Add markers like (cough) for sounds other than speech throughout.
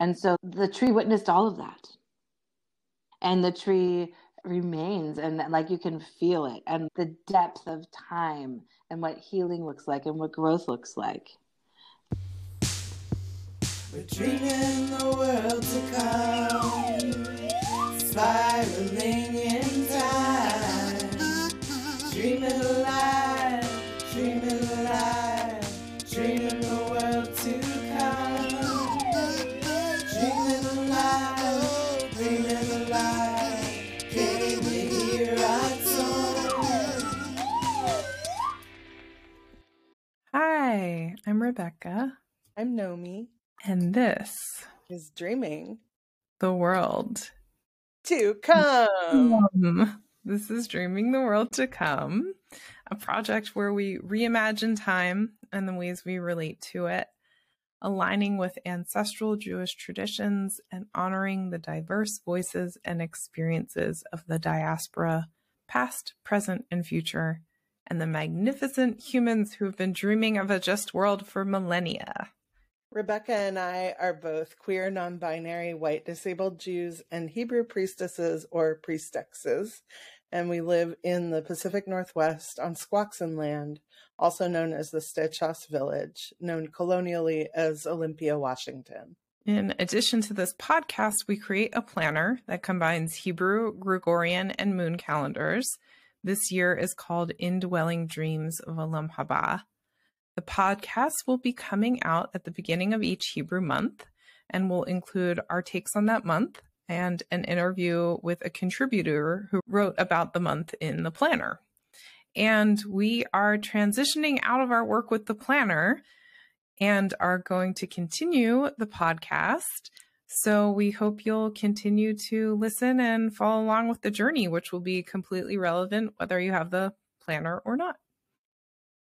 And so the tree witnessed all of that. And the tree remains and like you can feel it and the depth of time and what healing looks like and what growth looks like. We're dreaming the world to come, spiraling in time, dreaming I'm Rebecca. I'm Nomi. And this is Dreaming the World to Come. This is Dreaming the World to Come, a project where we reimagine time and the ways we relate to it, aligning with ancestral Jewish traditions and honoring the diverse voices and experiences of the diaspora, past, present, and future, and the magnificent humans who have been dreaming of a just world for millennia. Rebecca and I are both queer, non binary, white, disabled Jews and Hebrew priestesses or priestesses, and we live in the Pacific Northwest on Squaxin land, also known as the Stechos Village, known colonially as Olympia, Washington. In addition to this podcast, we create a planner that combines Hebrew, Gregorian, and moon calendars. This year is called Indwelling Dreams of Olam Haba. The podcast will be coming out at the beginning of each Hebrew month and will include our takes on that month and an interview with a contributor who wrote about the month in the planner. And we are transitioning out of our work with the planner and are going to continue the podcast. So we hope you'll continue to listen and follow along with the journey, which will be completely relevant whether you have the planner or not.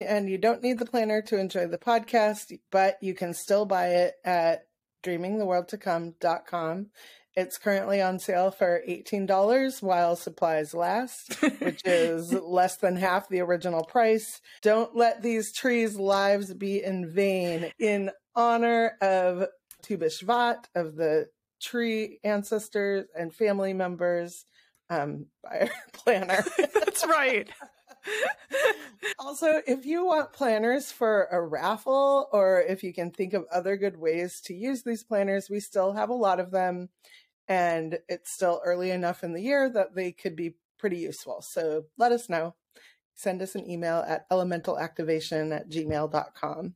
And you don't need the planner to enjoy the podcast, but you can still buy it at dreamingtheworldtocome.com. It's currently on sale for $18 while supplies last, which (laughs) is less than half the original price. Don't let these trees' lives be in vain. In honor of Tu B'Shvat, of the tree ancestors and family members, um, (laughs) by our planner. That's right. (laughs) also, if you want planners for a raffle or if you can think of other good ways to use these planners, we still have a lot of them and it's still early enough in the year that they could be pretty useful. So let us know. Send us an email at elementalactivation at gmail.com.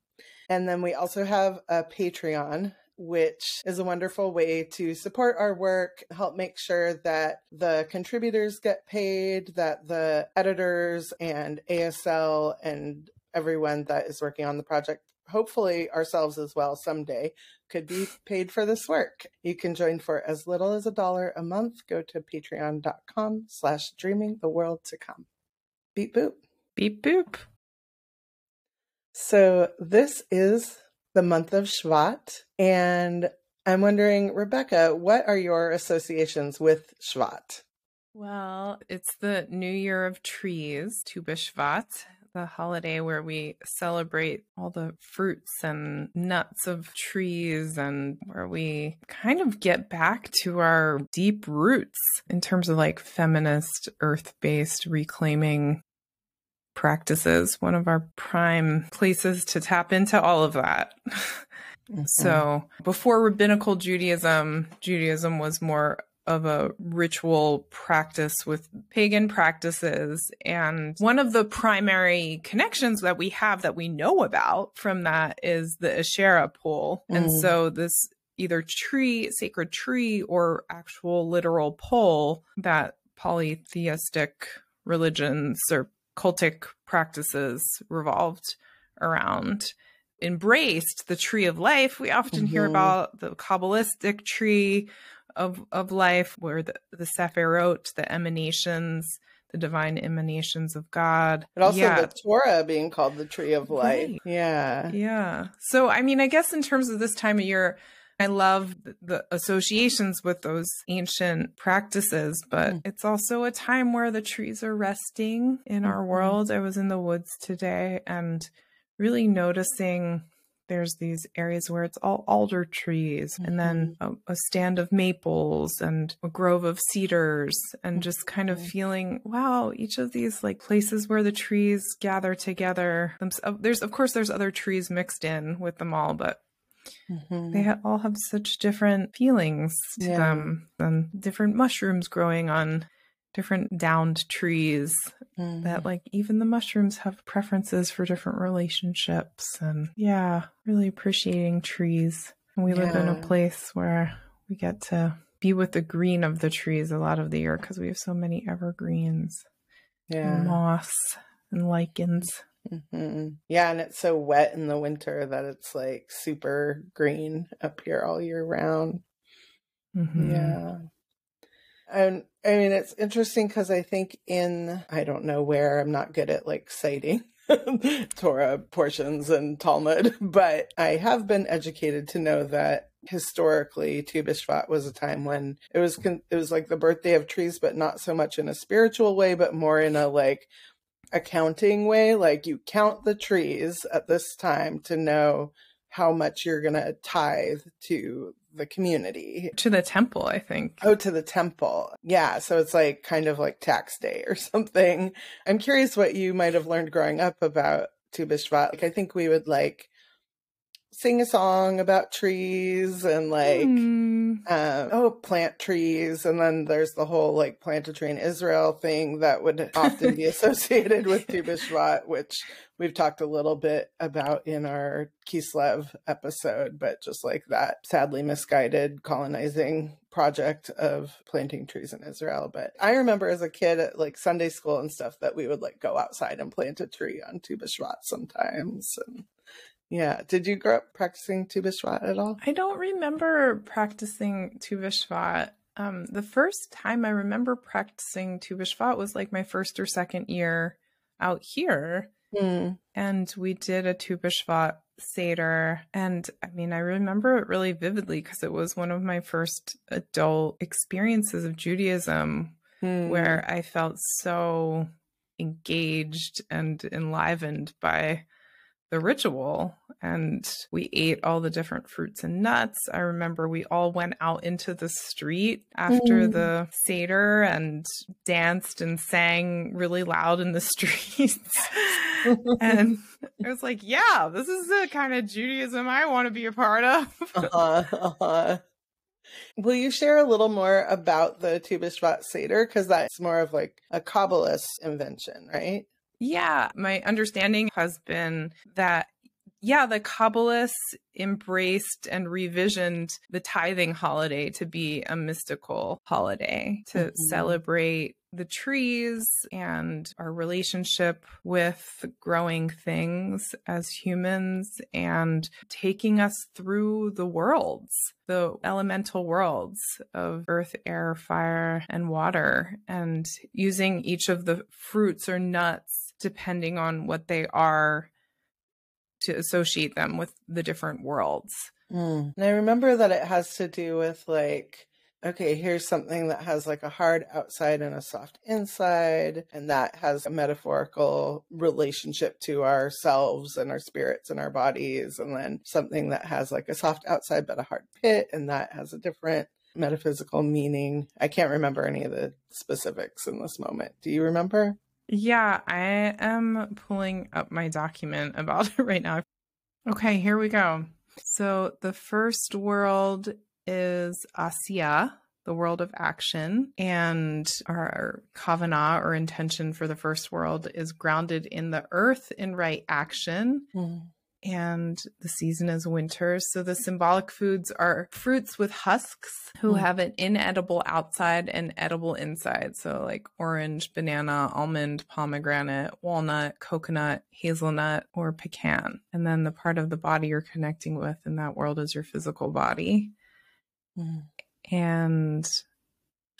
And then we also have a Patreon which is a wonderful way to support our work, help make sure that the contributors get paid, that the editors and ASL and everyone that is working on the project hopefully ourselves as well someday could be (sighs) paid for this work. You can join for as little as a dollar a month. Go to patreon.com slash dreaming the world to come. Beep boop. Beep boop. So this is the month of Shvat. And I'm wondering, Rebecca, what are your associations with Shvat? Well, it's the New Year of Trees, Tu B'Shvat, the holiday where we celebrate all the fruits and nuts of trees and where we kind of get back to our deep roots in terms of like feminist, earth based reclaiming practices, one of our prime places to tap into all of that. (laughs) Mm-hmm. So before rabbinical Judaism, Judaism was more of a ritual practice with pagan practices. And one of the primary connections that we have that we know about from that is the Asherah pole. Mm. And so this either tree, sacred tree, or actual literal pole that polytheistic religions or cultic practices revolved around embraced the tree of life. We often mm-hmm. hear about the Kabbalistic tree of of life, where the, the Sephirot, the emanations, the divine emanations of God. But also yeah. the Torah being called the tree of life. Right. Yeah. Yeah. So I mean, I guess in terms of this time of year, I love the associations with those ancient practices, but mm. it's also a time where the trees are resting in our mm-hmm. world. I was in the woods today and really noticing there's these areas where it's all alder trees mm-hmm. and then mm-hmm. a, a, stand of maples and a grove of cedars and just kind of feeling wow each of these like places where the trees gather together there's of course there's other trees mixed in with them all but Mm-hmm. They all have such different feelings to yeah. them and different mushrooms growing on different downed trees mm. that like even the mushrooms have preferences for different relationships and yeah really appreciating trees and we yeah. live in a place where we get to be with the green of the trees a lot of the year because we have so many evergreens yeah and moss and lichens mm-hmm. yeah and it's so wet in the winter that it's like super green up here all year round mm-hmm. yeah and I mean, it's interesting because I think in, I don't know where, I'm not good at like citing (laughs) Torah portions and Talmud, (laughs) but I have been educated to know that historically Tu B'Shvat was a time when it was it was like the birthday of trees, but not so much in a spiritual way, but more in a like accounting way. Like you count the trees at this time to know how much you're going to tithe to the community. To the temple, I think. Oh, to the temple. Yeah. So it's like kind of like tax day or (laughs) something. I'm curious what you might have learned growing up about Tu B'Shvat. Like, I think we would like sing a song about trees and like mm. um, oh. plant trees. And then there's the whole like plant a tree in israel thing that would often be (laughs) associated with tu b'shvat which we've talked a little bit about in our kislev episode but just like that sadly misguided colonizing project of planting trees in israel. But i remember as a kid at like sunday school and stuff that we would like go outside and plant a tree on tu b'shvat sometimes. And yeah. Did you grow up practicing Tu B'Shvat at all? I don't remember practicing Tu B'Shvat. Um, the first time I remember practicing Tu B'Shvat was like my first or second year out here. Mm. And we did a Tu B'Shvat Seder. And I mean, I remember it really vividly because it was one of my first adult experiences of Judaism mm. where I felt so engaged and enlivened by the ritual and we ate all the different fruits and nuts. I remember we all went out into the street after mm. the Seder and danced and sang really loud in the (laughs) streets. and (laughs) I was like, yeah, this is the kind of Judaism I want to be a part of. uh-huh, uh-huh. Will you share a little more about the Tu B'Shvat Seder? Because that's more of like a Kabbalist invention, right? Yeah, my understanding has been that yeah, the Kabbalists embraced and revisioned the tithing holiday to be a mystical holiday to mm-hmm. celebrate the trees and our relationship with growing things as humans and taking us through the worlds, the elemental worlds of earth, air, fire, and water, and using each of the fruits or nuts depending on what they are to associate them with the different worlds. Mm. And I remember that it has to do with like, okay, here's something that has like a hard outside and a soft inside, and that has a metaphorical relationship to ourselves and our spirits and our bodies, and then something that has like a soft outside but a hard pit, and that has a different metaphysical meaning. I can't remember any of the specifics in this moment. Do you remember? Yeah, I am pulling up my document about (laughs) it right now. Okay, here we go. So the first world is Asiya, the world of action, and our kavana or intention for the first world is grounded in the earth in right action. Mm and the season is winter. So the symbolic foods are fruits with husks who mm. have an inedible outside and edible inside. So like orange, banana, almond, pomegranate, walnut, coconut, hazelnut, or pecan. And then the part of the body you're connecting with in that world is your physical body. Mm. And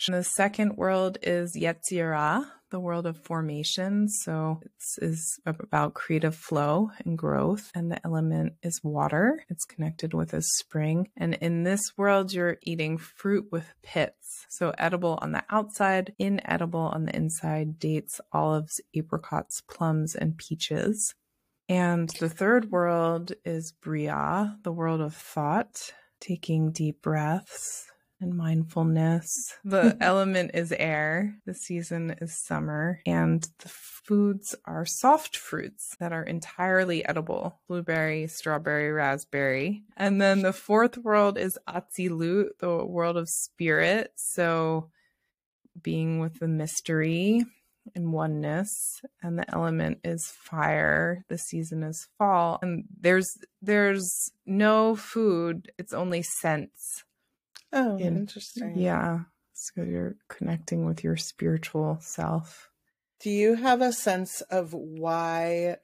the second world is Yetzirah, the world of formation. So it's about creative flow and growth. And the element is water. It's connected with a spring. And in this world, you're eating fruit with pits. So edible on the outside, inedible on the inside, dates, olives, apricots, plums, and peaches. And the third world is Bria, the world of thought, taking deep breaths and mindfulness. The (laughs) element is air, the season is summer, and the foods are soft fruits that are entirely edible. Blueberry, strawberry, raspberry. And then the fourth world is Atzilut, the world of spirit. So being with the mystery and oneness. And the element is fire. The season is fall. And there's there's no food. It's only scents Oh, in, interesting. Yeah. So you're connecting with your spiritual self. Do you have a sense of why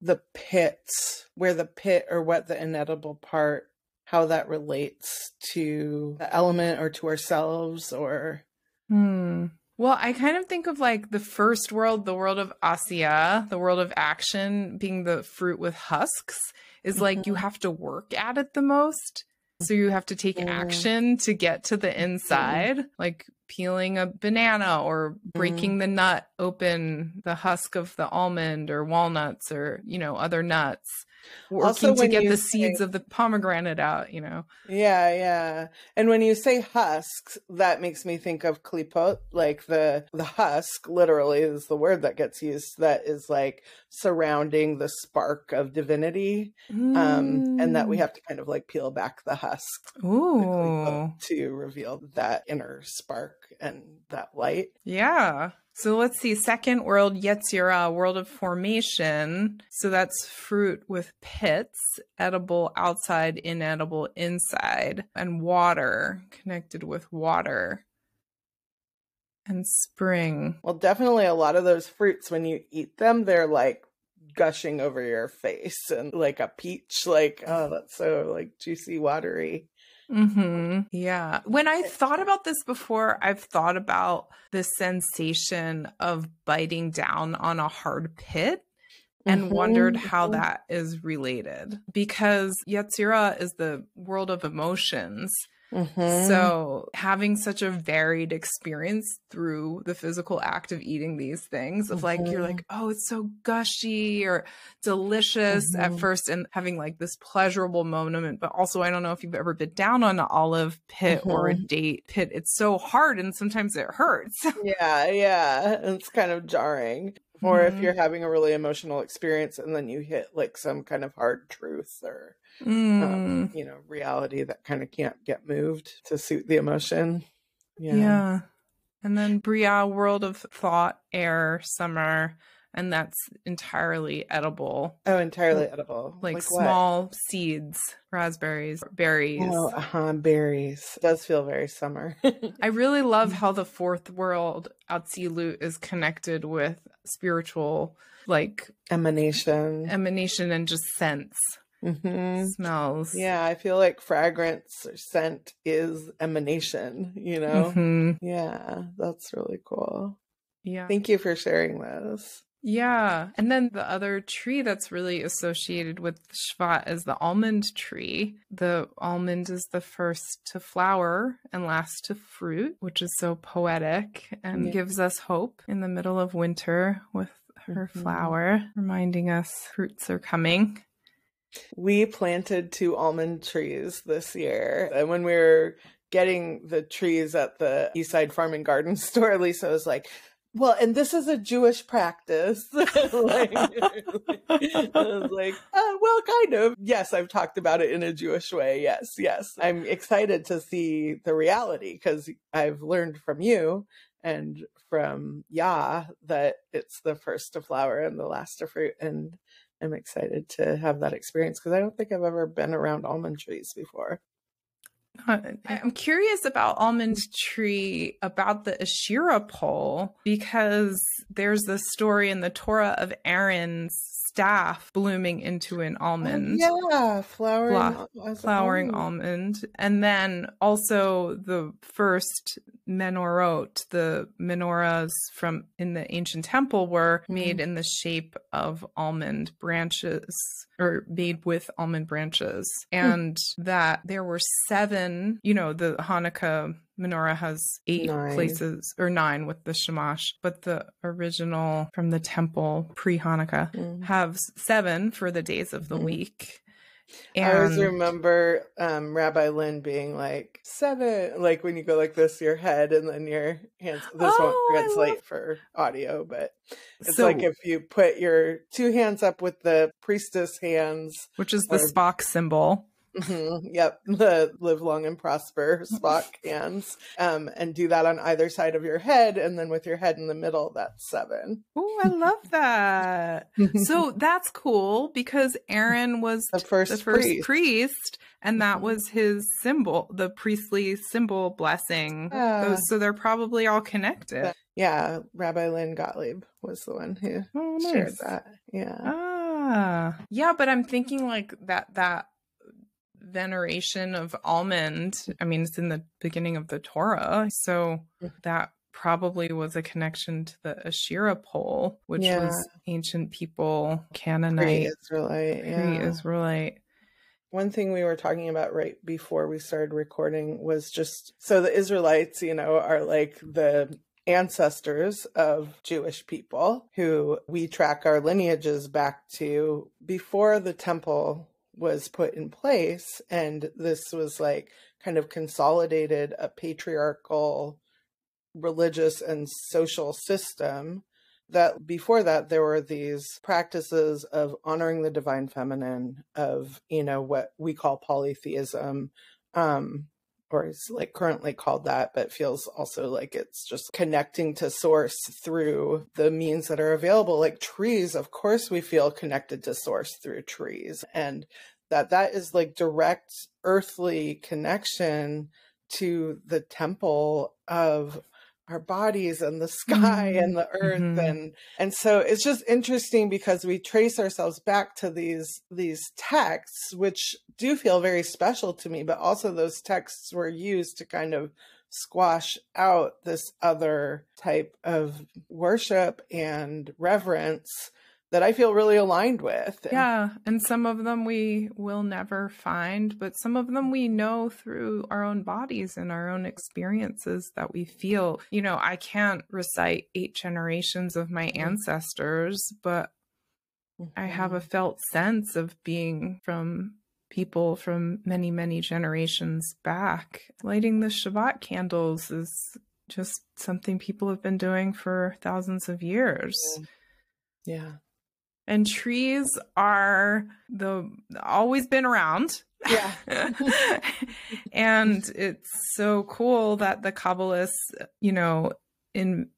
the pits, where the pit or what the inedible part, how that relates to the element or to ourselves or? Hmm. Well, I kind of think of like the first world, the world of Asiya, the world of action being the fruit with husks, is like mm-hmm. you have to work at it the most. So you have to take action to get to the inside, mm. like peeling a banana or breaking mm. the nut open, the husk of the almond or walnuts or, you know, other nuts working also, to get the say, seeds of the pomegranate out, you know. Yeah, yeah. And when you say husks, that makes me think of klipot, like the the husk literally is the word that gets used that is like surrounding the spark of divinity. Mm. Um and that we mm. have to kind of like peel back the husk Ooh. The to reveal that inner spark and that light. Yeah. So let's see. Second world, Yetzirah, uh, world of formation. So that's fruit with pits, edible outside, inedible inside, and water, connected with water. And spring. Well, definitely a lot of those fruits, when you eat them, they're like gushing over your face and like a peach, like, oh, that's so like juicy, watery. Mm-hmm. Yeah. When I thought about this before, I've thought about the sensation of biting down on a hard pit and mm-hmm. wondered how that is related because Yetzirah is the world of emotions. Mm-hmm. So, having such a varied experience through the physical act of eating these things, of mm-hmm. like, you're like, mm-hmm. oh, it's so gushy or delicious mm-hmm. at first, and having like this pleasurable moment. But also, I don't know if you've ever been down on an olive pit or a mm-hmm. date pit. It's so hard and sometimes it hurts. yeah, yeah. It's kind of jarring. Or if mm-hmm. you're having a really emotional experience and then you hit like some kind of hard truth or mm. um, you know, reality that kind of can't get moved to suit the emotion. Yeah. Yeah. And then Bria, world of thought, air, summer, and that's entirely edible. Oh, entirely edible. Like, like small what? seeds, raspberries, berries. Oh, uh-huh, berries. It does feel very summer. I (laughs) really love how the fourth world, Atzilut, is connected with spiritual, like emanation, emanation, and just sense. Mm-hmm. Smells. Yeah, I feel like fragrance or scent is emanation, you know? Mm-hmm. Yeah, that's really cool. Yeah. Thank you for sharing this. Yeah. And then the other tree that's really associated with Shvat is the almond tree. The almond is the first to flower and last to fruit, which is so poetic and yeah. gives us hope in the middle of winter with her mm-hmm. flower, reminding us fruits are coming. We planted two almond trees this year. And when we were getting the trees at the Eastside Farm and Garden (laughs) store, Lisa was like, well, and this is a Jewish practice. (laughs) like, (laughs) like, uh, well, kind of. Yes, I've talked about it in a Jewish way. Yes, yes. I'm excited to see the reality because I've learned from you and from Yah that it's the first to flower and the last to fruit. And I'm excited to have that experience because I don't think I've ever been around almond trees before. I'm curious about almond tree about the Asherah pole because there's the story in the Torah of Aaron's staff blooming into an almond. Oh, yeah, flowering, flowering almond. And then also the first menorot, the menorahs from in the ancient temple were mm. made in the shape of almond branches or made with almond branches. Hmm. And that there were seven, you know, the Hanukkah menorah has eight Nine. places or nine with the shamash, but the original from the temple pre Hanukkah Mm. have seven for the days of the Mhm. week. I always remember um, Rabbi Lynn being like seven, like when you go like this, your head and then your hands. This Oh, won't translate love- for audio, but it's so, like if you put your two hands up with the priestess hands. which is the Spock symbol. Mhm, yep, (laughs) the live long and prosper Spock (laughs) hands, um, and do that on either side of your head, and then with your head in the middle, that's seven. Oh, I love that. (laughs) so that's cool because Aaron was the first, the first priest. priest, and that Mhm. was his symbol, the priestly symbol blessing. Those- so they're probably all connected. yeah, Rabbi Lynn Gottlieb was the one who Oh, shared that. Yeah. Ah, yeah, but I'm thinking like that that veneration of almond. I mean, it's in the beginning of the Torah, so Mhm. that probably was a connection to the Asherah pole, which Yeah. was ancient people Canaanite, Pre-Israelite. Yeah. pre-Israelite. One thing we were talking about right before we started recording was just so the Israelites, you know, are like the ancestors of Jewish people who we track our lineages back to before the temple was put in place. And this was like kind of consolidated a patriarchal religious and social system that before that there were these practices of honoring the divine feminine of you know what we call polytheism um or is like currently called that but feels also like it's just connecting to source through the means that are available. Like trees of course we feel connected to source through trees and that that is like direct earthly connection to the temple of our bodies and the sky Mhm. and the earth Mhm. and and so it's just interesting because we trace ourselves back to these these texts which do feel very special to me but also those texts were used to kind of squash out this other type of worship and reverence that I feel really aligned with. Yeah, and some of them we will never find, but some of them we know through our own bodies and our own experiences that we feel. You know, I can't recite eight generations of my mm-hmm. ancestors, but I have a mm-hmm. felt sense of being from people from many, many generations back. Lighting the Shabbat candles is just something people have been doing for thousands of years. yeah. And trees are the always been around. Yeah. (laughs) and it's so cool that the Kabbalists, you know, in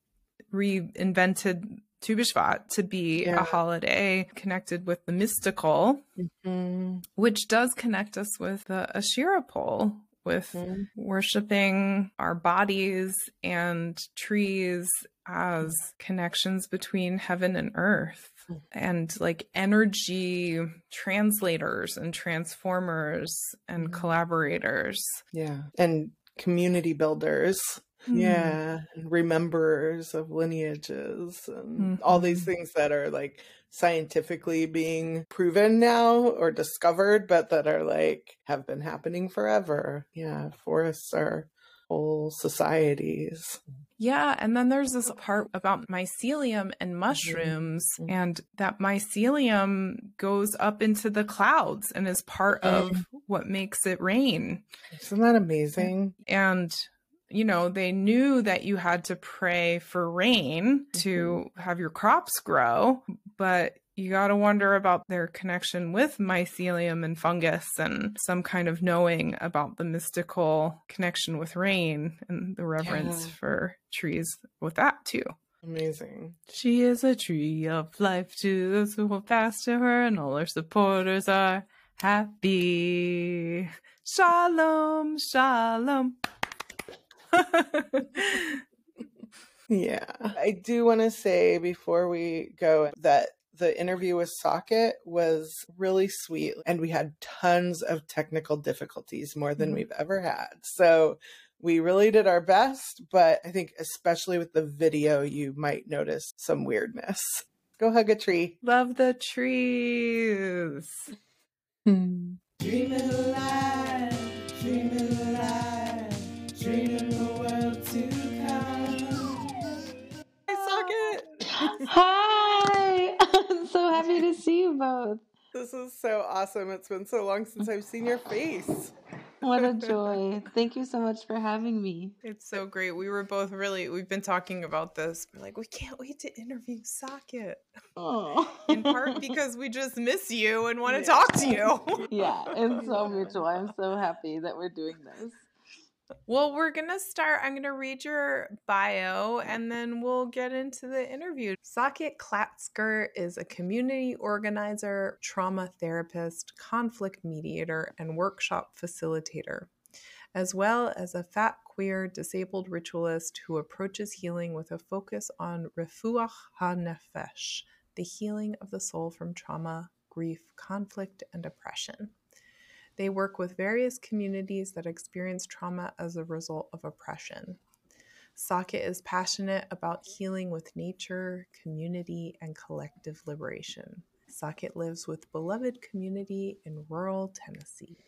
reinvented Tu B'Shvat to be Yeah. a holiday connected with the mystical, Mhm. which does connect us with the Asherah pole, with Mhm. worshiping our bodies and trees as connections between heaven and earth Mm. and like energy translators and transformers and Mhm. collaborators. Yeah. And community builders. Hmm. Yeah. And rememberers of lineages and all these things that are like scientifically being proven now or discovered, but that are like have been happening forever. Yeah. Forests are whole societies. Yeah, and then there's this part about mycelium and mushrooms, Mhm. and that mycelium goes up into the clouds and is part of what makes it rain. Isn't that amazing? And you know, they knew that you had to pray for rain to mm-hmm. have your crops grow, but you got to wonder about their connection with mycelium and fungus and some kind of knowing about the mystical connection with rain and the reverence Yeah. for trees with that too. Amazing. She is a tree of life to those who hold fast to her, and all her supporters are happy. Shalom, shalom. (laughs) Yeah. I do want to say before we go that the interview with Socket was really sweet and we had tons of technical difficulties, more than Mhm. we've ever had. So we really did our best, but I think especially with the video, you might notice some weirdness. Go hug a tree. Love the trees. Dreaming alive, dreaming alive, dreaming Hi. I'm so happy to see you both. This is so awesome. It's been so long since I've seen your face. What a (laughs) joy. Thank you so much for having me. It's so great. We were both really, we've been talking about this. We're like, we can't wait to interview Socket. Oh. In part because we just miss you and want to yeah. talk to you. Yeah, and so (laughs) mutual. I'm so happy that we're doing this. Well, we're going to start. I'm going to read your bio and then we'll get into the interview. Socket Klatzker is a community organizer, trauma therapist, conflict mediator, and workshop facilitator, as well as a fat, queer, disabled ritualist who approaches healing with a focus on refuat ha-nefesh, the healing of the soul from trauma, grief, conflict, and oppression. They work with various communities that experience trauma as a result of oppression. Socket is passionate about healing with nature, community, and collective liberation. Socket lives with beloved community in rural Tennessee.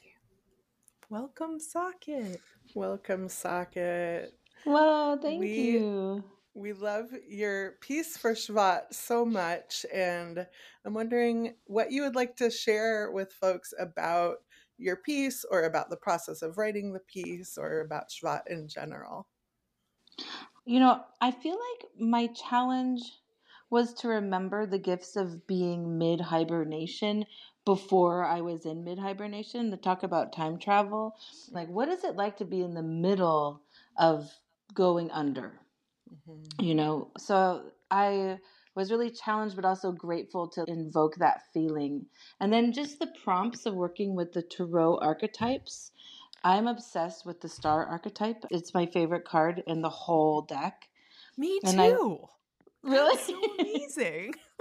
Welcome, Socket. Welcome, Socket. Well, thank we, you. We love your piece for Shvat so much, and I'm wondering what you would like to share with folks about your piece or about the process of writing the piece or about Shvat in general? You know, I feel like my challenge was to remember the gifts of being mid hibernation before I was in mid hibernation to talk about time travel. Like, what is it like to be in the middle of going under? Mm-hmm. You know, so I was really challenged, but also grateful to invoke that feeling. And then just the prompts of working with the Tarot archetypes. I'm obsessed with the star archetype. It's my favorite card in the whole deck. Me too. I, really? That's so amazing. (laughs)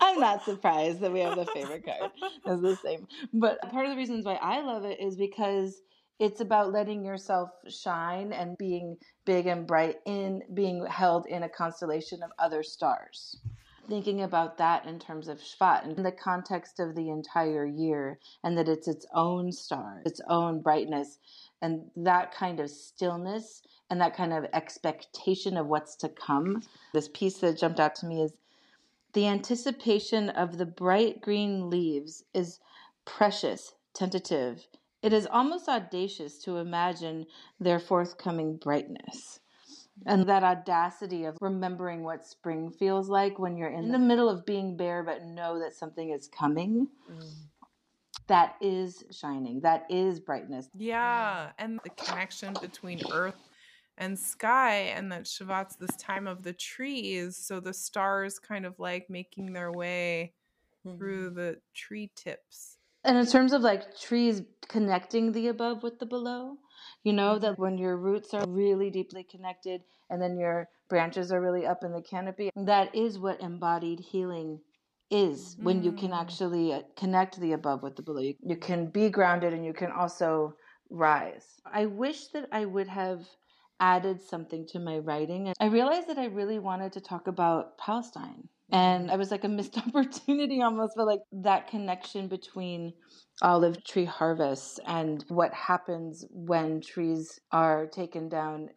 I'm not surprised that we have the favorite card. It's the same. But part of the reasons why I love it is because it's about letting yourself shine and being big and bright in being held in a constellation of other stars. Thinking about that in terms of Shvat in the context of the entire year, and that it's its own star, its own brightness, and that kind of stillness and that kind of expectation of what's to come. This piece that jumped out to me is the anticipation of the bright green leaves is precious, tentative, it is almost audacious to imagine their forthcoming brightness. And that audacity of remembering what spring feels like when you're in the middle of being bare, but know that something is coming. Mm. That is shining. That is brightness. Yeah. And the connection between earth and sky, and that Shvat's this time of the trees. So the stars kind of like making their way mm-hmm. through the tree tips and in terms of like trees connecting the above with the below, you know, that when your roots are really deeply connected and then your branches are really up in the canopy, that is what embodied healing is when you can mm. actually uh, connect the above with the below. You, you can be grounded and you can also rise. I wish that I would have added something to my writing. I realized that I really wanted to talk about Palestine and I was like a missed (laughs) opportunity almost, but like that connection between olive tree harvests and what happens when trees are taken down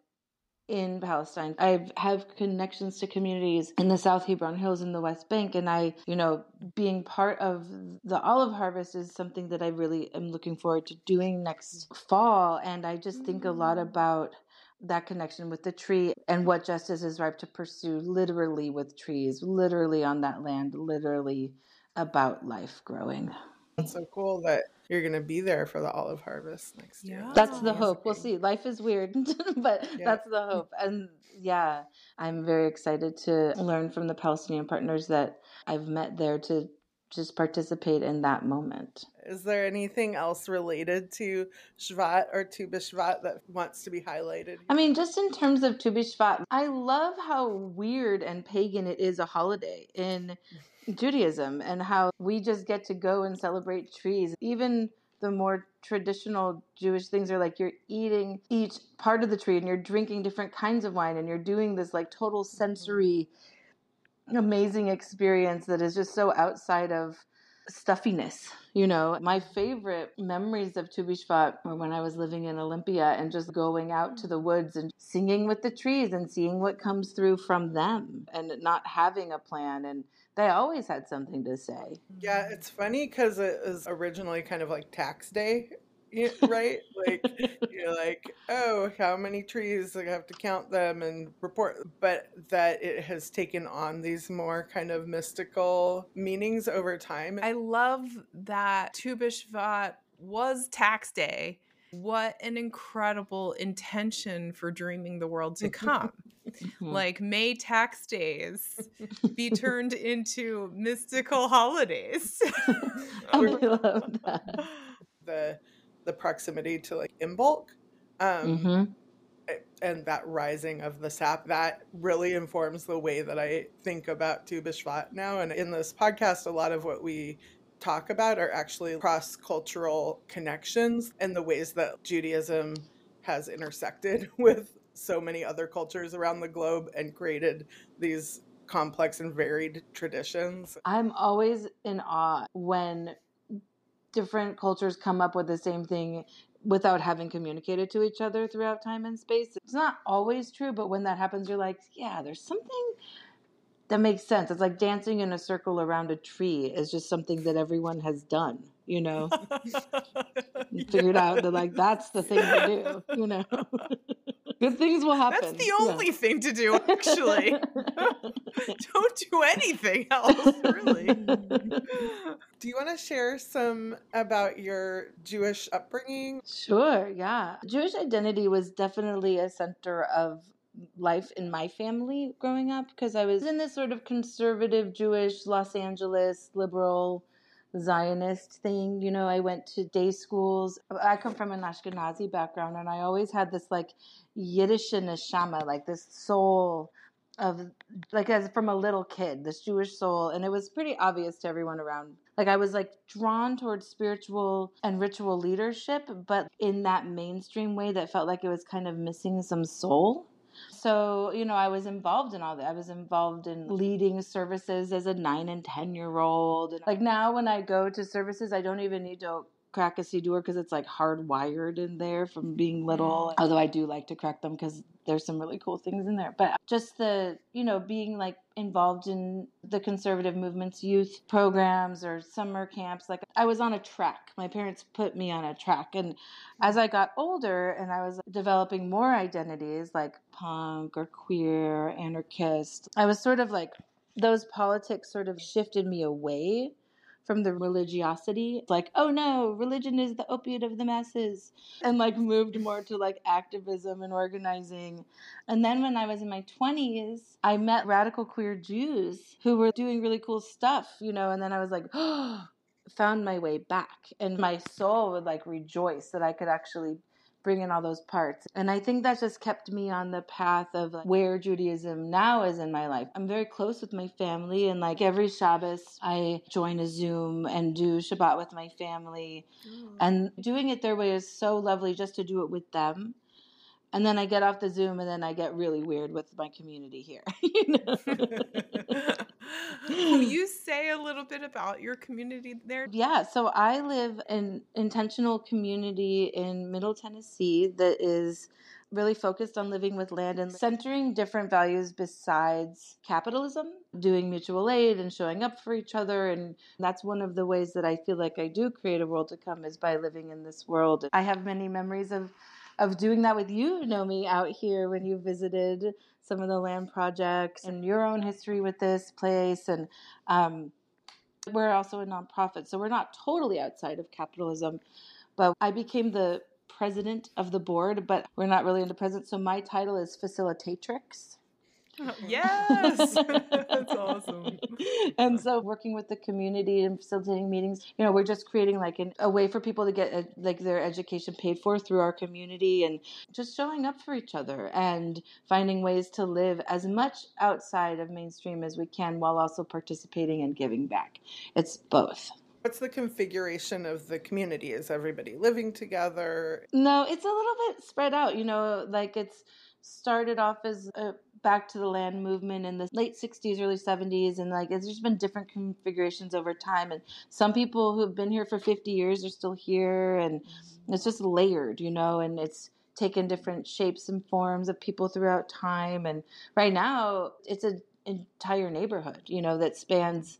in Palestine. I have connections to communities in the South Hebron Hills in the West Bank, and I, you know, being part of the olive harvest is something that I really am looking forward to doing next fall. And I just think a lot mm. about that connection with the tree and what justice is ripe to pursue literally with trees, literally on that land, literally about life growing. That's so cool that you're going to be there for the olive harvest next year. Yeah. That's the hope. We'll see. Life is weird, (laughs) but yeah. that's the hope. And yeah, I'm very excited to learn from the Palestinian partners that I've met there to just participate in that moment. Is there anything else related to Shvat or Tu B'Shvat that wants to be highlighted? I mean, just in terms of Tu B'Shvat, I love how weird and pagan it is a holiday in Judaism and how we just get to go and celebrate trees. Even the more traditional Jewish things are like you're eating each part of the tree and you're drinking different kinds of wine and you're doing this like total mm-hmm. sensory amazing experience that is just so outside of stuffiness. You know, my favorite memories of Tu B'Shvat were when I was living in Olympia and just going out to the woods and singing with the trees and seeing what comes through from them and not having a plan. And they always had something to say. Yeah, it's funny because it was originally kind of like tax day right? like you're like, oh, how many trees? I have to count them and report. But that it has taken on these more kind of mystical meanings over time. I love that Tu B'Shvat was tax day. What an incredible intention for dreaming the world to come. Mm-hmm. like may tax days be turned into mystical holidays. (laughs) (laughs) I love that. The the proximity to like Imbolc. Um, mm-hmm. And that rising of the sap that really informs the way that I think about Tu B'Shvat now. And in this podcast, a lot of what we talk about are actually cross cultural connections and the ways that Judaism has intersected (laughs) with so many other cultures around the globe and created these complex and varied traditions. I'm always in awe when different cultures come up with the same thing without having communicated to each other throughout time and space. It's not always true, but when that happens, you're like, yeah, there's something that makes sense. It's like dancing in a circle around a tree is just something that everyone has done, you know? (laughs) Figured out that, like, that's the thing to do, you know? (laughs) Good things will happen. That's the only yeah. thing to do, actually. (laughs) Don't do anything else, really. Do you want to share some about your Jewish upbringing? Sure, yeah. Jewish identity was definitely a center of life in my family growing up because I was in this sort of conservative Jewish Los Angeles liberal Zionist thing. You know, I went to day schools. I come from an Ashkenazi background, and I always had this like Yiddish neshama, like this soul of like as from a little kid, this Jewish soul, and it was pretty obvious to everyone around. Like I was like drawn towards spiritual and ritual leadership, but in that mainstream way that felt like it was kind of missing some soul. So, you know, I was involved in all that. I was involved in leading services as a nine and 10 year old. Like now, when I go to services, I don't even need to crack a siddur because it's like hardwired in there from mm-hmm. being little. Although I do like to crack them because there's some really cool things in there. But just the, you know, being like involved in the conservative movement's youth programs or summer camps. Like I was on a track. My parents put me on a track. And as I got older and I was developing more identities like punk or queer, anarchist, I was sort of like, those politics sort of shifted me away from the religiosity. Like, oh no, religion is the opiate of the masses. And like moved more to like activism and organizing. And then when I was in my 20s, I met radical queer Jews who were doing really cool stuff, you know, and then I was like, oh, (gasps) found my way back. And my soul would like rejoice that I could actually bring in all those parts. And I think that just kept me on the path of where Judaism now is in my life. I'm very close with my family, and like every Shabbos, I join a Zoom and do Shabbat with my family. Mm. And doing it their way is so lovely just to do it with them. And then I get off the Zoom and then I get really weird with my community here. (laughs) you know? (laughs) Will (gasps) you say a little bit about your community there? Yeah, so I live in intentional community in Middle Tennessee that is really focused on living with land and centering different values besides capitalism, doing mutual aid and showing up for each other. And that's one of the ways that I feel like I do create a world to come is by living in this world. I have many memories of of doing that with you, Nomi, out here when you visited some of the land projects and your own history with this place. And um, we're also a nonprofit, so we're not totally outside of capitalism. But I became the president of the board, but we're not really into president. So my title is facilitatrix. Yes, (laughs) that's awesome. and so, working with the community and facilitating meetings, you know, we're just creating like an, a way for people to get ed- like their education paid for through our community, and just showing up for each other and finding ways to live as much outside of mainstream as we can, while also participating and giving back. It's both. What's the configuration of the community? Is everybody living together? No, it's a little bit spread out. You know, like it's started off as a back to the land movement in the late 60s early 70s and like it's just been different configurations over time and some people who've been here for 50 years are still here and it's just layered you know and it's taken different shapes and forms of people throughout time and right now it's an entire neighborhood you know that spans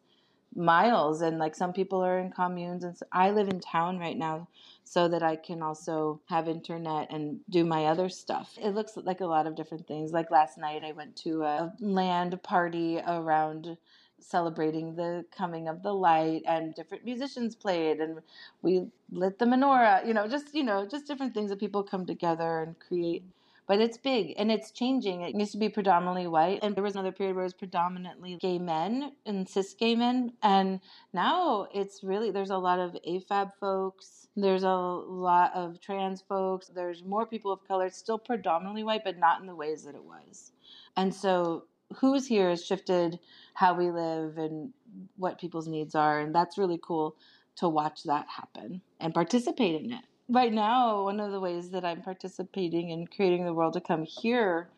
miles and like some people are in communes and so I live in town right now so that I can also have internet and do my other stuff. It looks like a lot of different things. Like last night I went to a land party around celebrating the coming of the light and different musicians played and we lit the menorah, you know, just you know, just different things that people come together and create but it's big and it's changing. It used to be predominantly white, and there was another period where it was predominantly gay men and cis gay men. And now it's really, there's a lot of AFAB folks, there's a lot of trans folks, there's more people of color. It's still predominantly white, but not in the ways that it was. And so who's here has shifted how we live and what people's needs are. And that's really cool to watch that happen and participate in it right now, one of the ways that I'm participating in creating the world to come here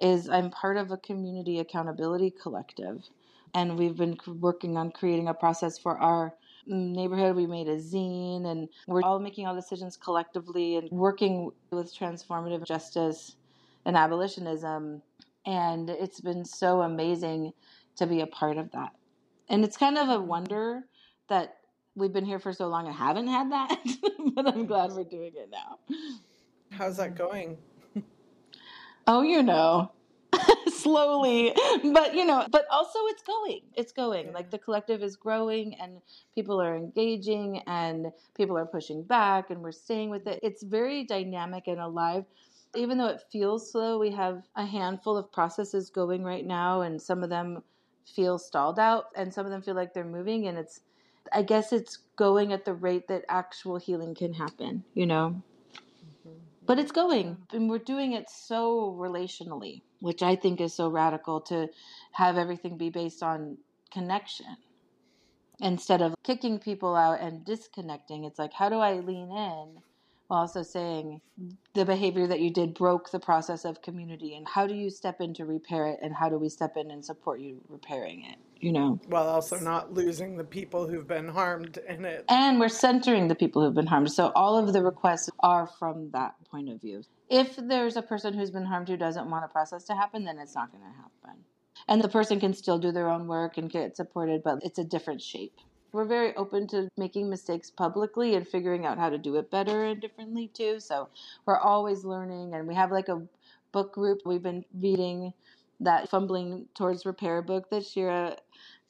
is I'm part of a community accountability collective. And we've been working on creating a process for our neighborhood. We made a zine, and we're all making all decisions collectively and working with transformative justice and abolitionism. And it's been so amazing to be a part of that. And it's kind of a wonder that we've been here for so long and haven't had that, (laughs) but I'm glad we're doing it now. How's that going? Oh, you know, (laughs) slowly, but you know, but also it's going. It's going. Like the collective is growing and people are engaging and people are pushing back and we're staying with it. It's very dynamic and alive. Even though it feels slow, we have a handful of processes going right now and some of them feel stalled out and some of them feel like they're moving and it's I guess it's going at the rate that actual healing can happen, you know? Mm-hmm. But it's going, and we're doing it so relationally, which I think is so radical to have everything be based on connection instead of kicking people out and disconnecting. It's like, how do I lean in also saying the behavior that you did broke the process of community and how do you step in to repair it and how do we step in and support you repairing it you know? While also not losing the people who've been harmed in it. And we're centering the people who've been harmed so all of the requests are from that point of view. If there's a person who's been harmed who doesn't want a process to happen then it's not going to happen. And the person can still do their own work and get supported but it's a different shape we're very open to making mistakes publicly and figuring out how to do it better and differently too. So we're always learning, and we have like a book group. We've been reading that Fumbling Towards Repair book that Shira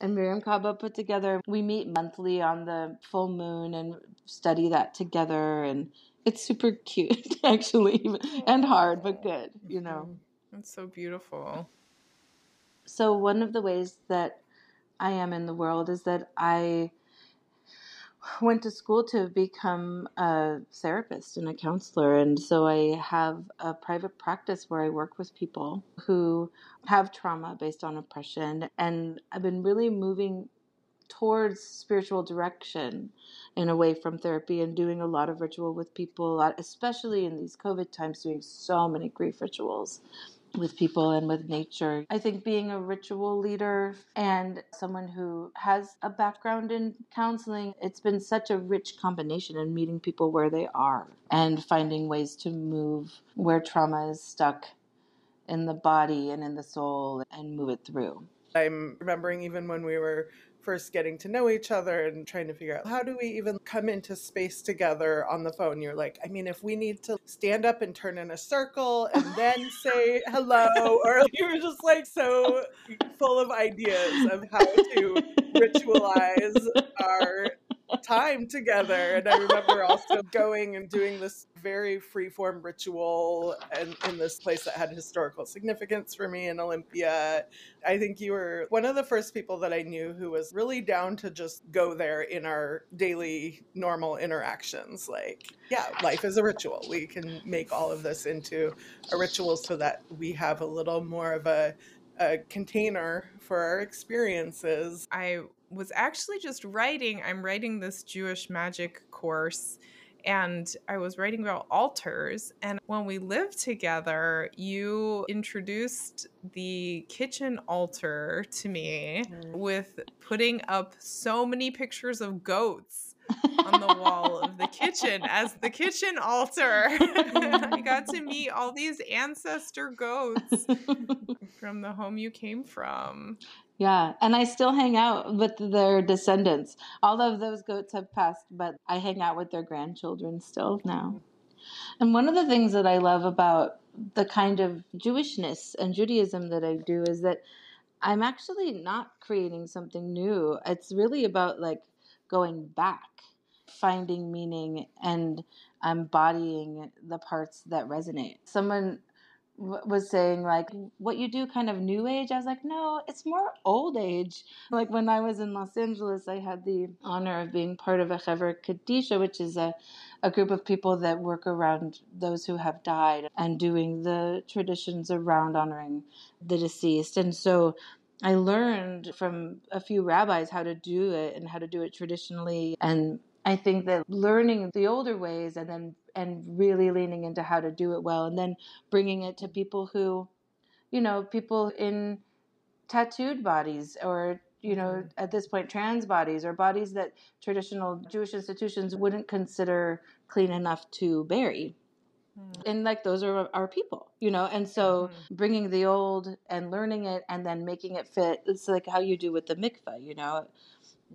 and Mariame Kaba put together. We meet monthly on the full moon and study that together, and it's super cute (laughs) actually, and hard but good, you know. Mm-hmm. That's so beautiful. So one of the ways that I am in the world is that I went to school to become a therapist and a counselor. And so I have a private practice where I work with people who have trauma based on oppression. And I've been really moving towards spiritual direction and away from therapy and doing a lot of ritual with people, especially in these COVID times, doing so many grief rituals with people and with nature. I think being a ritual leader and someone who has a background in counseling, it's been such a rich combination in meeting people where they are and finding ways to move where trauma is stuck in the body and in the soul and move it through. I'm remembering even when we were first getting to know each other and trying to figure out how do we even come into space together on the phone. You're like, I mean, if we need to stand up and turn in a circle and then (laughs) say hello, or you were just like so full of ideas of how to (laughs) ritualize our time together. And I remember also going and doing this very freeform ritual and in this place that had historical significance for me in Olympia. I think you were one of the first people that I knew who was really down to just go there in our daily normal interactions. Like, yeah, life is a ritual. We can make all of this into a ritual so that we have a little more of a a container for our experiences. I was actually just writing, I'm writing this Jewish magic course and I was writing about altars. And when we lived together, you introduced the kitchen altar to me mm. with putting up so many pictures of goats on the wall of the kitchen (laughs) as the kitchen altar. (laughs) I got to meet all these ancestor goats (laughs) from the home you came from. Yeah, and I still hang out with their descendants. All of those goats have passed, but I hang out with their grandchildren still now. Mm-hmm. And one of the things that I love about the kind of Jewishness and Judaism that I do is that I'm actually not creating something new. It's really about like going back, finding meaning, and embodying the parts that resonate. Someone was saying like what you do kind of new age? I was like no it's more old age. Like when i was in los angeles i had the honor of being part of a Chevra Kadisha which is a, a group of people that work around those who have died and doing the traditions around honoring the deceased. And so I learned from a few rabbis how to do it and how to do it traditionally. And I think that learning the older ways and then and really leaning into how to do it well and then bringing it to people who you know people in tattooed bodies or you know mm-hmm. at this point trans bodies or bodies that traditional Jewish institutions wouldn't consider clean enough to bury mm. and like those are our people you know and so mm-hmm. bringing the old and learning it and then making it fit it's like how you do with the mikvah you know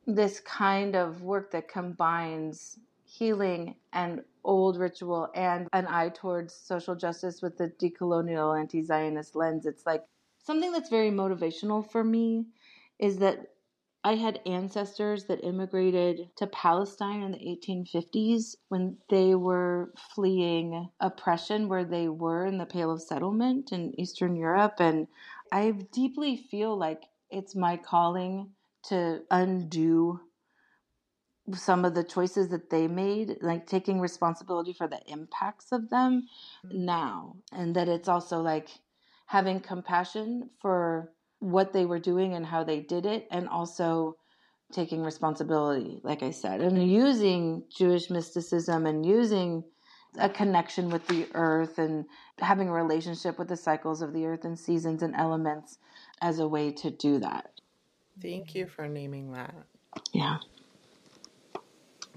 this kind of work that combines healing and old ritual and an eye towards social justice with the decolonial anti Zionist lens. It's like something that's very motivational for me is that I had ancestors that immigrated to Palestine in the 1850s when they were fleeing oppression where they were in the Pale of Settlement in Eastern Europe. And I deeply feel like it's my calling to undo some of the choices that they made, like taking responsibility for the impacts of them mm-hmm. now. And that it's also like having compassion for what they were doing and how they did it, and also taking responsibility, like I said, and using Jewish mysticism and using a connection with the earth and having a relationship with the cycles of the earth and seasons and elements as a way to do that. Thank you for naming that. Yeah.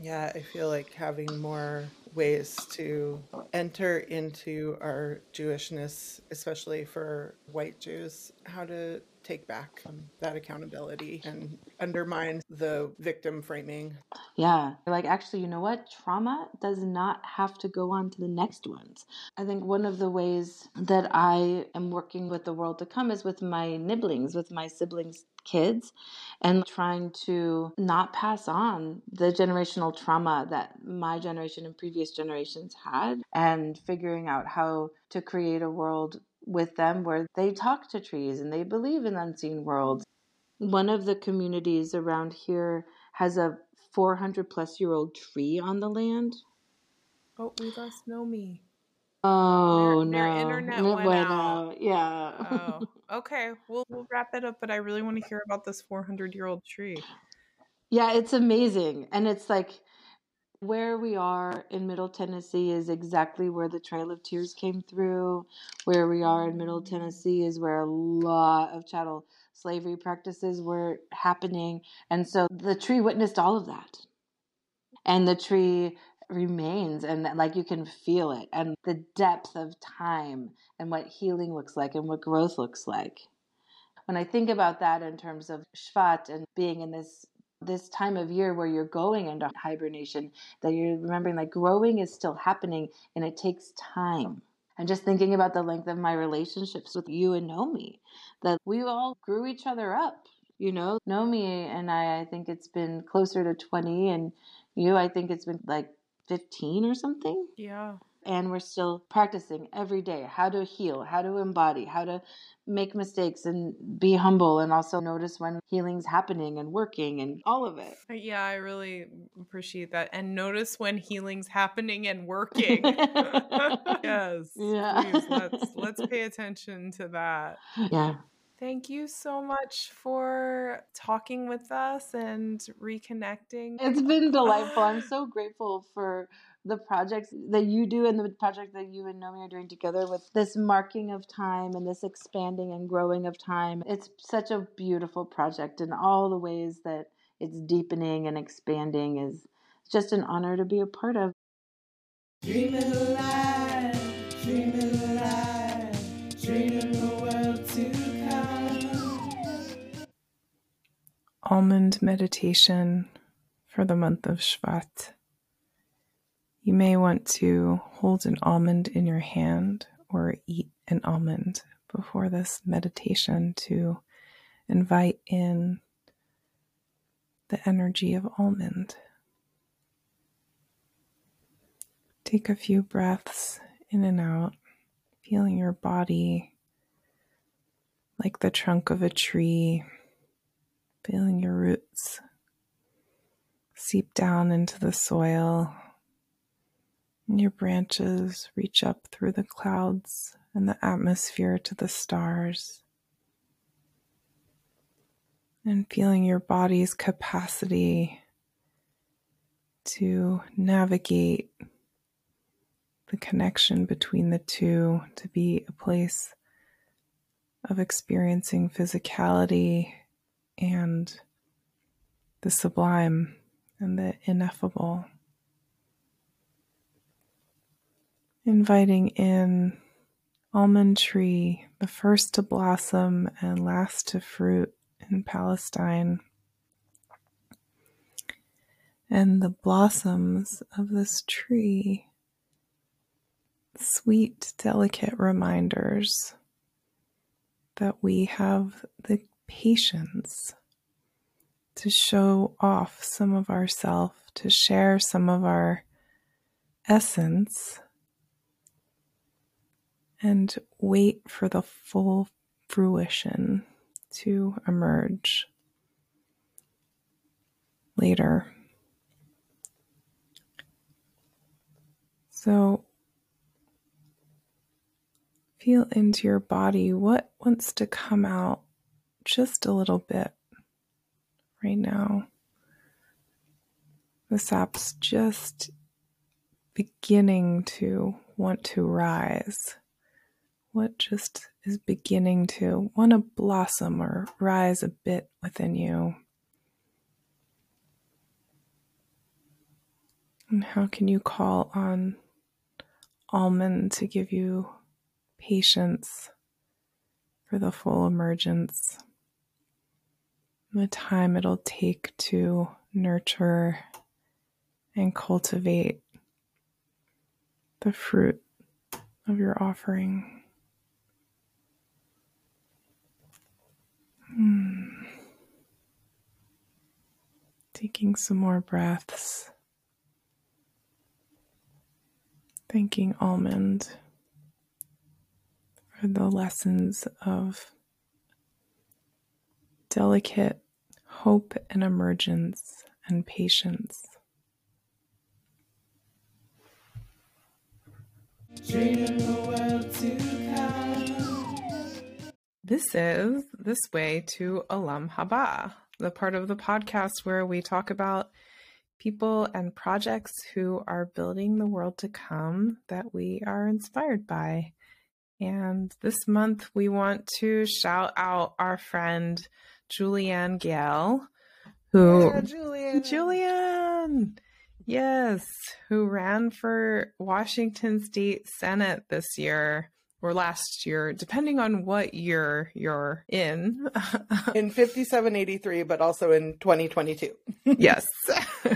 Yeah, I feel like having more ways to enter into our Jewishness, especially for white Jews, how to take back that accountability and undermine the victim framing. Yeah. Like, actually, you know what? Trauma does not have to go on to the next ones. I think one of the ways that I am working with the world to come is with my nibblings, with my siblings' kids, and trying to not pass on the generational trauma that my generation and previous generations had, and figuring out how to create a world with them where they talk to trees and they believe in unseen worlds. One of the communities around here has a 400 plus year old tree on the land. Oh, we lost Nomi. Oh their, no! Their internet went, went out. out. Yeah. oh, (laughs) okay. We'll we'll wrap it up, but I really want to hear about this 400 year old tree. Yeah, it's amazing, and it's like where we are in Middle Tennessee is exactly where the Trail of Tears came through. Where we are in Middle Tennessee is where a lot of chattel slavery practices were happening. And so the tree witnessed all of that. And the tree remains and like you can feel it and the depth of time and what healing looks like and what growth looks like. When I think about that in terms of Shvat and being in this this time of year where you're going into hibernation that you're remembering like growing is still happening and it takes time and just thinking about the length of my relationships with you and Nomi, that we all grew each other up. You know, Nomi and I, I think it's been closer to 20, and you, I think it's been like 15 or something. Yeah and we're still practicing every day how to heal, how to embody, how to make mistakes and be humble and also notice when healing's happening and working and all of it. Uh, yeah, I really appreciate that. And notice when healing's happening and working. (laughs) (laughs) yes. Yeah. Please, let's (laughs) let's pay attention to that. Yeah. Thank you so much for talking with us and reconnecting. It's been delightful. I'm so grateful for the projects that you do and the project that you and Nomi are doing together with this marking of time and this expanding and growing of time. It's such a beautiful project in all the ways that it's deepening and expanding is just an honor to be a part of. Dreaming alive, dreaming alive, dreaming the world to come. Almond meditation for the month of Shvat. You may want to hold an almond in your hand or eat an almond before this meditation to invite in the energy of almond. Take a few breaths in and out, feeling your body like the trunk of a tree, feeling your roots seep down into the soil, your branches reach up through the clouds and the atmosphere to the stars. And feeling your body's capacity to navigate the connection between the two to be a place of experiencing physicality and the sublime and the ineffable. Inviting in almond tree, the first to blossom and last to fruit in Palestine. And the blossoms of this tree sweet, delicate reminders that we have the patience to show off some of ourself, to share some of our essence, and wait for the full fruition to emerge later. So, Feel into your body what wants to come out just a little bit right now. The sap's just beginning to want to rise. What just is beginning to want to blossom or rise a bit within you? And how can you call on almond to give you patience for the full emergence, the time it'll take to nurture and cultivate the fruit of your offering. Hmm. Taking some more breaths. Thanking Almond for the lessons of delicate hope and emergence and patience. This is This Way to Olam haBa, the part of the podcast where we talk about people and projects who are building the world to come that we are inspired by. And this month, we want to shout out our friend Julianne Gale, who yeah, Julianne. Julianne, yes, who ran for Washington State Senate this year or last year, depending on what year you're in. (laughs) in 5783, but also in 2022. (laughs) yes. (laughs)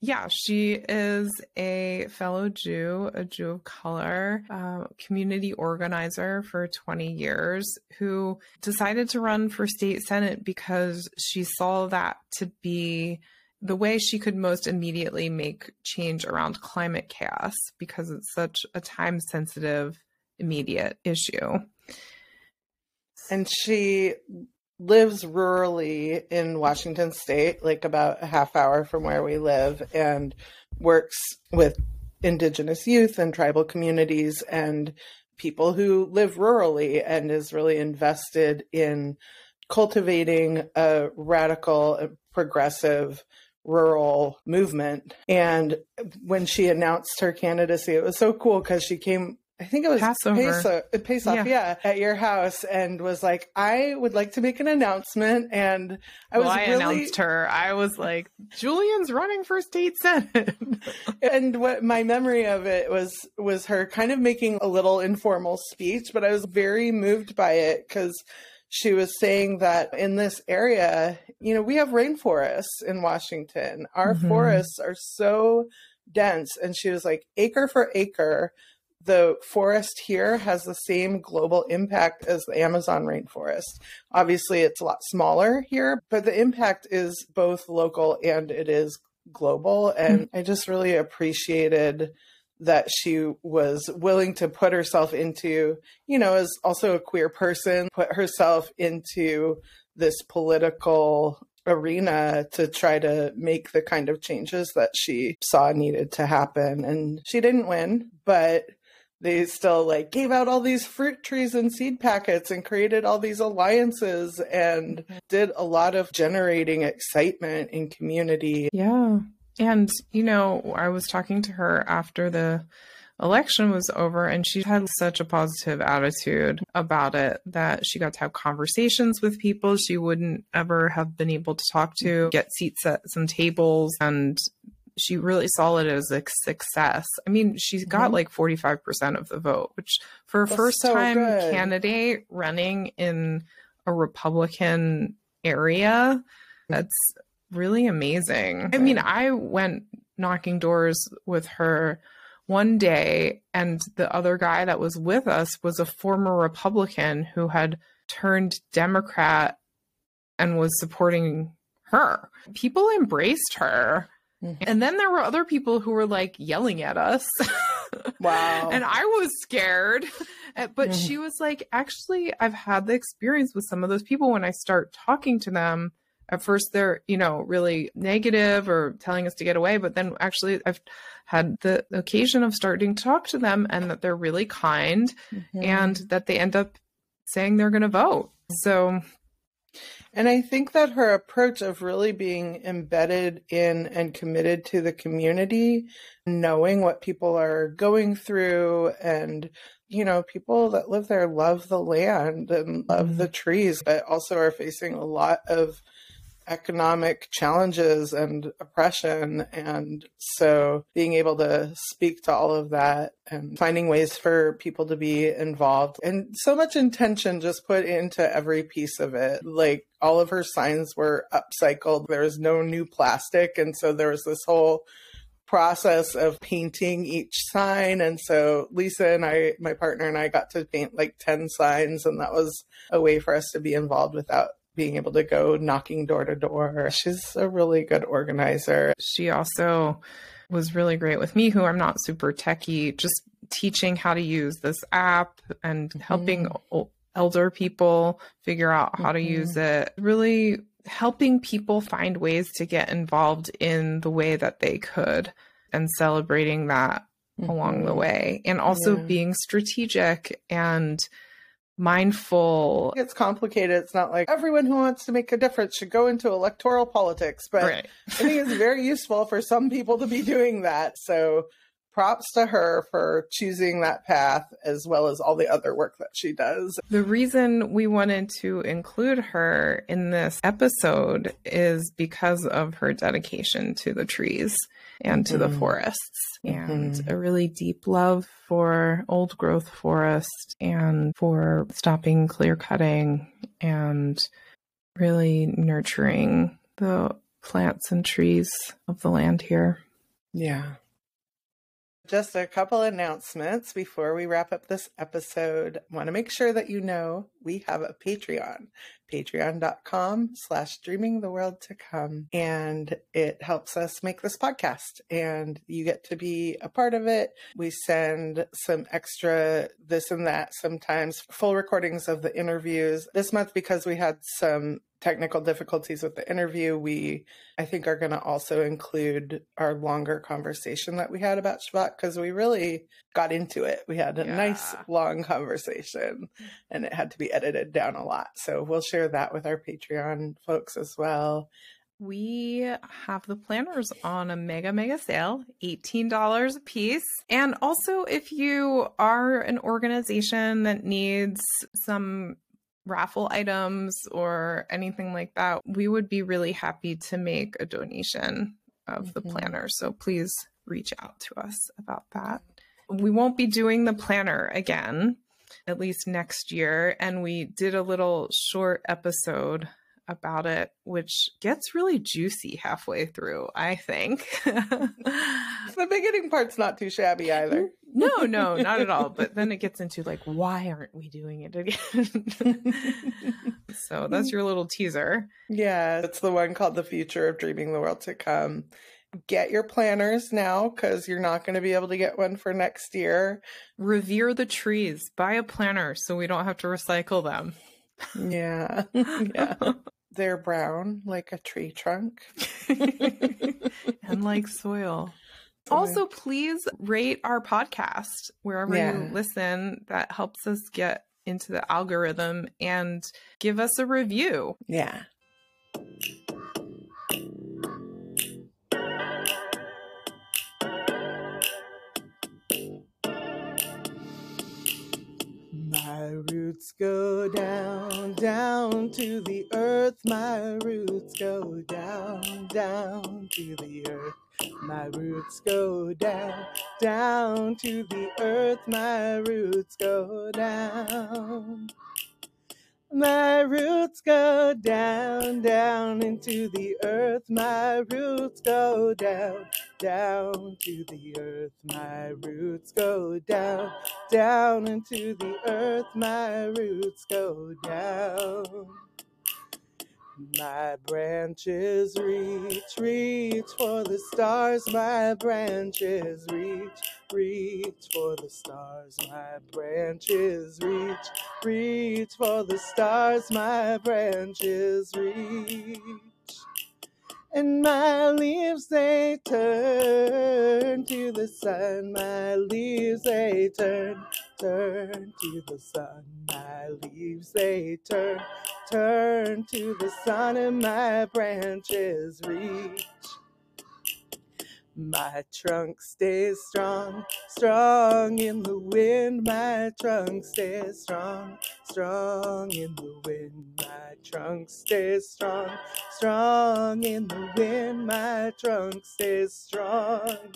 Yeah, she is a fellow Jew, a Jew of color, uh, community organizer for 20 years who decided to run for state senate because she saw that to be the way she could most immediately make change around climate chaos because it's such a time sensitive, immediate issue. And she lives rurally in Washington state, like about a half hour from where we live, and works with indigenous youth and tribal communities and people who live rurally and is really invested in cultivating a radical, progressive rural movement. And when she announced her candidacy, it was so cool because she came I think it was Passover. Pesach, Pesach yeah. yeah. at your house, and was like, "I would like to make an announcement." And I was I really... announced her. I was like, "Julianne's running for state senate." (laughs) and what my memory of it was was her kind of making a little informal speech, but I was very moved by it because she was saying that in this area, you know, we have rainforests in Washington. Our mm-hmm. forests are so dense, and she was like, acre for acre the forest here has the same global impact as the Amazon rainforest. Obviously, it's a lot smaller here, but the impact is both local and it is global. And mm-hmm. I just really appreciated that she was willing to put herself into, you know, as also a queer person, put herself into this political arena to try to make the kind of changes that she saw needed to happen. And she didn't win, but they still like gave out all these fruit trees and seed packets and created all these alliances and mm-hmm. did a lot of generating excitement in community. Yeah. And, you know, I was talking to her after the election was over and she had such a positive attitude about it that she got to have conversations with people she wouldn't ever have been able to talk to, get seats at some tables and she really saw it as a success. I mean, she got mm-hmm. like 45% of the vote, which for a first time so candidate running in a Republican area, that's really amazing. I mean, I went knocking doors with her one day, and the other guy that was with us was a former Republican who had turned Democrat and was supporting her. People embraced her Mm-hmm. And then there were other people who were like yelling at us. (laughs) wow. and I was scared. Uh, but mm-hmm. she was like, actually, I've had the experience with some of those people when I start talking to them. At first, they're, you know, really negative or telling us to get away. But then actually, I've had the occasion of starting to talk to them and that they're really kind mm-hmm. and that they end up saying they're going to vote. So and I think that her approach of really being embedded in and committed to the community, knowing what people are going through, and, you know, people that live there love the land and love mm-hmm. the trees, but also are facing a lot of economic challenges and oppression. And so being able to speak to all of that and finding ways for people to be involved and so much intention just put into every piece of it. Like all of her signs were upcycled. There was no new plastic. And so there was this whole process of painting each sign and so Lisa and I my partner and I got to paint like 10 signs and that was a way for us to be involved without being able to go knocking door to door. She's a really good organizer. She also was really great with me, who I'm not super techy, just teaching how to use this app and mm-hmm. helping elder people figure out how mm-hmm. to use it. Really helping people find ways to get involved in the way that they could and celebrating that mm-hmm. along the mm-hmm. way and also yeah. being strategic and mindful. It's complicated. It's not like everyone who wants to make a difference should go into electoral politics, but right. (laughs) I think it's very useful for some people to be doing that. So props to her for choosing that path as well as all the other work that she does. The reason we wanted to include her in this episode is because of her dedication to the trees and to mm. the forests and mm-hmm. a really deep love for old growth forest and for stopping clear cutting and really nurturing the plants and trees of the land here. Yeah. Just a couple announcements before we wrap up this episode. I want to make sure that you know we have a Patreon, patreon.com slash dreaming the world to come. And it helps us make this podcast and you get to be a part of it. We send some extra this and that sometimes full recordings of the interviews this month because we had some technical difficulties with the interview, we I think are going to also include our longer conversation that we had about Shabbat because we really got into it. We had a yeah. nice long conversation and it had to be edited down a lot. So we'll share that with our Patreon folks as well. we have the planners on a mega, mega sale, $18 a piece. And also, if you are an organization that needs some raffle items or anything like that, we would be really happy to make a donation of the Mhm. planner. So please reach out to us about that. We won't be doing the planner again, at least next year. And we did a little short episode about it, which gets really juicy halfway through, I think. (laughs) The beginning part's not too shabby either. no, no, not at all. But then it gets into like, why aren't we doing it again? (laughs) so that's your little teaser. Yeah, it's the one called The Future of Dreaming the World to Come. Get your planners now because you're not going to be able to get one for next year. Revere the trees. Buy a planner so we don't have to recycle them. Yeah. (laughs) yeah. They're brown like a tree trunk. (laughs) and like soil. (laughs) Also, please rate our podcast wherever Yeah. you listen. That helps us get into the algorithm and give us a review. Yeah. Roots go down, down to the earth. My roots go down, down to the earth. My roots go down, down to the earth. My roots go down. My roots go down, down into the earth. My roots go down, down to the earth. My roots go down, down into the earth. My roots go down. My branches reach, reach for the stars. My branches reach, reach for the stars. My branches reach, reach for the stars. My branches reach. And my leaves they turn to the sun. My leaves they turn, turn to the sun. My leaves they turn, turn to the sun. And my branches reach. My trunk stays strong, strong in the wind. My trunk stays strong, strong in the wind. My trunk stays strong, strong in the wind. My trunk stays strong.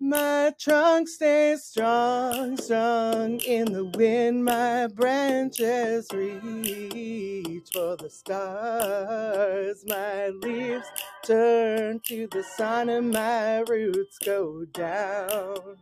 My trunk stays strong, strong in the wind. My branches reach for the stars. My leaves turn to the sun and my roots go down.